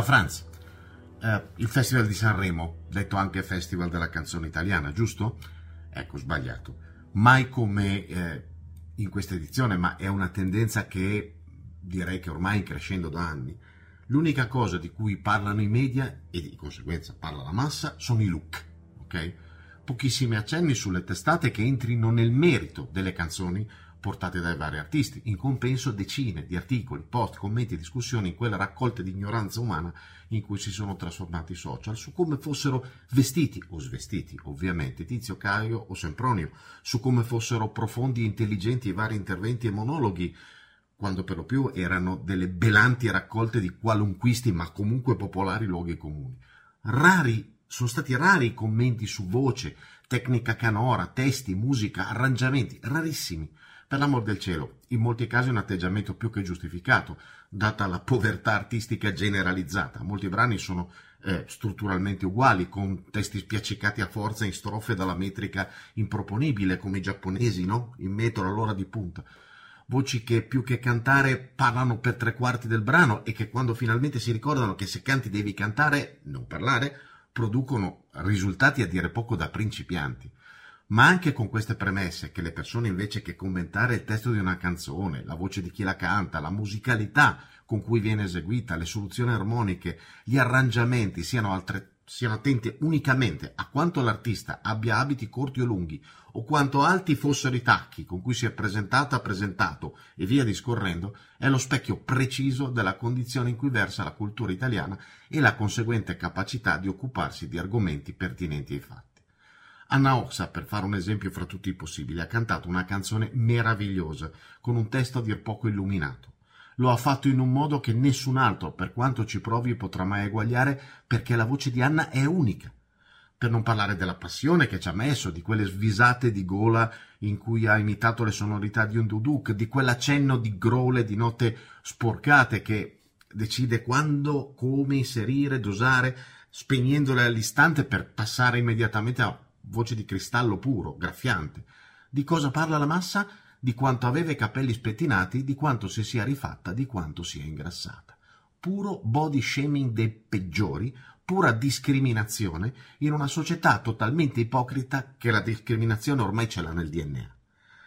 Da Franz, eh, il Festival di Sanremo, detto anche Festival della canzone italiana, giusto? Ecco, sbagliato. Mai come eh, in questa edizione, ma è una tendenza che direi che ormai crescendo da anni. L'unica cosa di cui parlano i media e di conseguenza parla la massa sono i look, ok? Pochissimi accenni sulle testate che entrino nel merito delle canzoni portate dai vari artisti. In compenso decine di articoli, post, commenti e discussioni in quella raccolta di ignoranza umana in cui si sono trasformati i social, su come fossero vestiti o svestiti, ovviamente, Tizio Caio o Sempronio, su come fossero profondi e intelligenti i vari interventi e monologhi, quando per lo più erano delle belanti raccolte di qualunquisti ma comunque popolari luoghi comuni. Rari, sono stati rari i commenti su voce, tecnica canora, testi, musica, arrangiamenti, rarissimi per l'amor del cielo, in molti casi un atteggiamento più che giustificato, data la povertà artistica generalizzata. Molti brani sono eh, strutturalmente uguali, con testi spiaccicati a forza in strofe dalla metrica improponibile, come i giapponesi, no? In metro all'ora di punta. Voci che più che cantare parlano per tre quarti del brano e che quando finalmente si ricordano che se canti devi cantare, non parlare, producono risultati a dire poco da principianti. Ma anche con queste premesse, che le persone invece che commentare il testo di una canzone, la voce di chi la canta, la musicalità con cui viene eseguita, le soluzioni armoniche, gli arrangiamenti siano, altre, siano attenti unicamente a quanto l'artista abbia abiti corti o lunghi, o quanto alti fossero i tacchi con cui si è presentata, presentato e via discorrendo, è lo specchio preciso della condizione in cui versa la cultura italiana e la conseguente capacità di occuparsi di argomenti pertinenti ai fatti. Anna Oxa, per fare un esempio fra tutti i possibili, ha cantato una canzone meravigliosa, con un testo a dir poco illuminato. Lo ha fatto in un modo che nessun altro, per quanto ci provi, potrà mai eguagliare, perché la voce di Anna è unica. Per non parlare della passione che ci ha messo, di quelle svisate di gola in cui ha imitato le sonorità di un duduk, di quell'accenno di grole di note sporcate che decide quando, come inserire, dosare, spegnendole all'istante per passare immediatamente a voce di cristallo puro, graffiante. Di cosa parla la massa? Di quanto aveva i capelli spettinati, di quanto si sia rifatta, di quanto sia ingrassata. Puro body shaming dei peggiori, pura discriminazione in una società totalmente ipocrita che la discriminazione ormai ce l'ha nel DNA.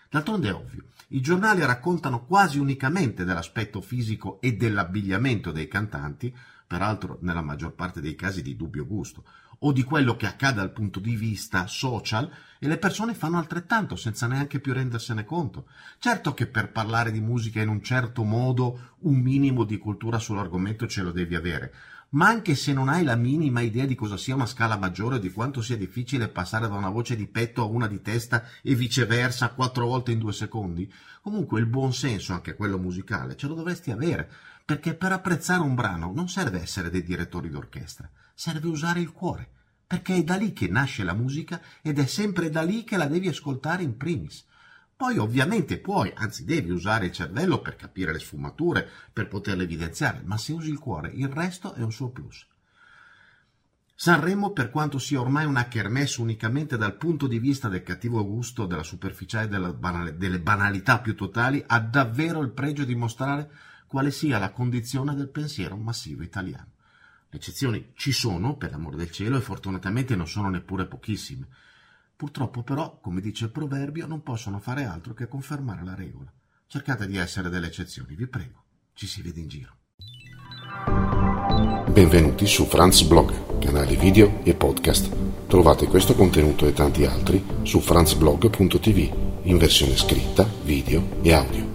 D'altronde è ovvio, i giornali raccontano quasi unicamente dell'aspetto fisico e dell'abbigliamento dei cantanti, peraltro nella maggior parte dei casi di dubbio gusto, o di quello che accade dal punto di vista social e le persone fanno altrettanto senza neanche più rendersene conto. Certo che per parlare di musica in un certo modo un minimo di cultura sull'argomento ce lo devi avere, ma anche se non hai la minima idea di cosa sia una scala maggiore o di quanto sia difficile passare da una voce di petto a una di testa e viceversa quattro volte in due secondi, comunque il buon senso, anche quello musicale, ce lo dovresti avere, perché per apprezzare un brano non serve essere dei direttori d'orchestra, serve usare il cuore, perché è da lì che nasce la musica ed è sempre da lì che la devi ascoltare in primis. Poi ovviamente puoi, anzi devi usare il cervello per capire le sfumature, per poterle evidenziare, ma se usi il cuore il resto è un suo plus. Sanremo, per quanto sia ormai una kermesse unicamente dal punto di vista del cattivo gusto, della superficiale e banale, delle banalità più totali, ha davvero il pregio di mostrare quale sia la condizione del pensiero massivo italiano. Le eccezioni ci sono, per l'amor del cielo, e fortunatamente non sono neppure pochissime. Purtroppo però, come dice il proverbio, non possono fare altro che confermare la regola. Cercate di essere delle eccezioni, vi prego. Ci si vede in giro. Benvenuti su Franz Blog, canale video e podcast. Trovate questo contenuto e tanti altri su franzblog.tv in versione scritta, video e audio.